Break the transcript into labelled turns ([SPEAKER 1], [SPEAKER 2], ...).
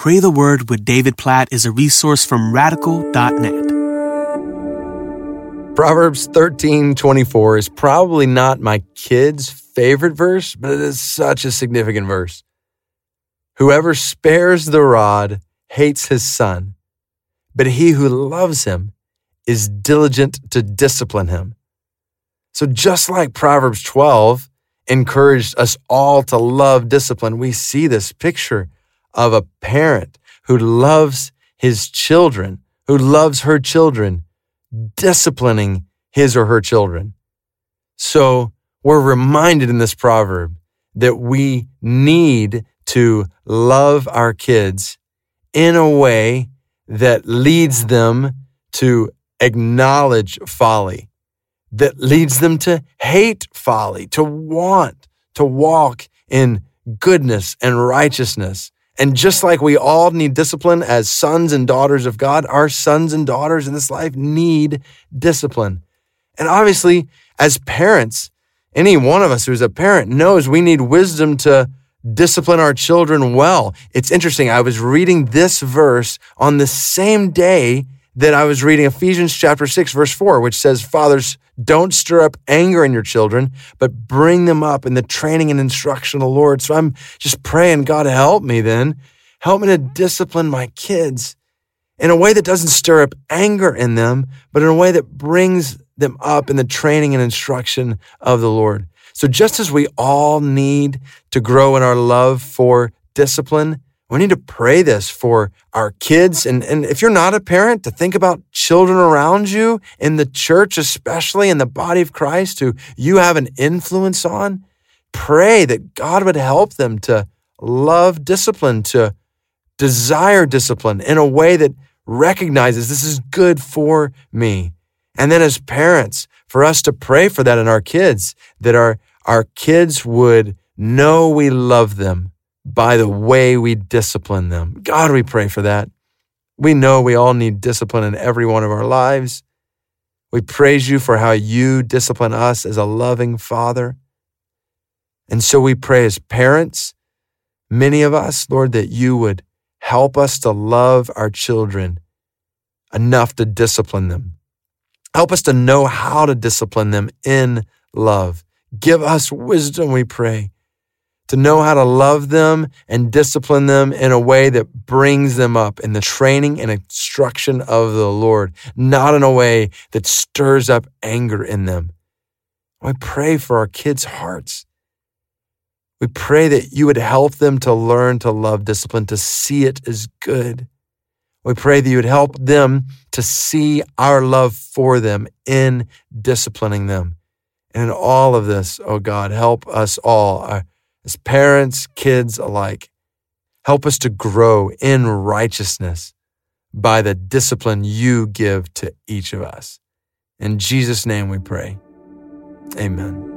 [SPEAKER 1] Pray the Word with David Platt is a resource from radical.net.
[SPEAKER 2] Proverbs 13 24 is probably not my kid's favorite verse, but it is such a significant verse. Whoever spares the rod hates his son, but he who loves him is diligent to discipline him. So, just like Proverbs 12 encouraged us all to love discipline, we see this picture of a parent who loves his children, who loves her children, disciplining his or her children. So we're reminded in this proverb that we need to love our kids in a way that leads them to acknowledge folly, that leads them to hate folly, to want to walk in goodness and righteousness, and just like we all need discipline as sons and daughters of God, our sons and daughters in this life need discipline. And obviously, as parents, any one of us who's a parent knows we need wisdom to discipline our children well. It's interesting. I was reading this verse on the same day that I was reading Ephesians chapter 6, verse 4, which says, Fathers, don't stir up anger in your children, but bring them up in the training and instruction of the Lord. So I'm just praying, God, help me then. Help me to discipline my kids in a way that doesn't stir up anger in them, but in a way that brings them up in the training and instruction of the Lord. So just as we all need to grow in our love for discipline, we need to pray this for our kids. And, and if you're not a parent, to think about children around you in the church, especially in the body of Christ who you have an influence on. Pray that God would help them to love discipline, to desire discipline in a way that recognizes this is good for me. And then as parents, for us to pray for that in our kids, that our, our kids would know we love them by the way we discipline them. God, we pray for that. We know we all need discipline in every one of our lives. We praise you for how you discipline us as a loving father. And so we pray as parents, many of us, Lord, that you would help us to love our children enough to discipline them. Help us to know how to discipline them in love. Give us wisdom, we pray to know how to love them and discipline them in a way that brings them up in the training and instruction of the Lord, not in a way that stirs up anger in them. I pray for our kids' hearts. We pray that you would help them to learn to love discipline, to see it as good. We pray that you would help them to see our love for them in disciplining them. And in all of this, oh God, help us all, our, as parents, kids alike. Help us to grow in righteousness by the discipline you give to each of us. In Jesus' name we pray. Amen.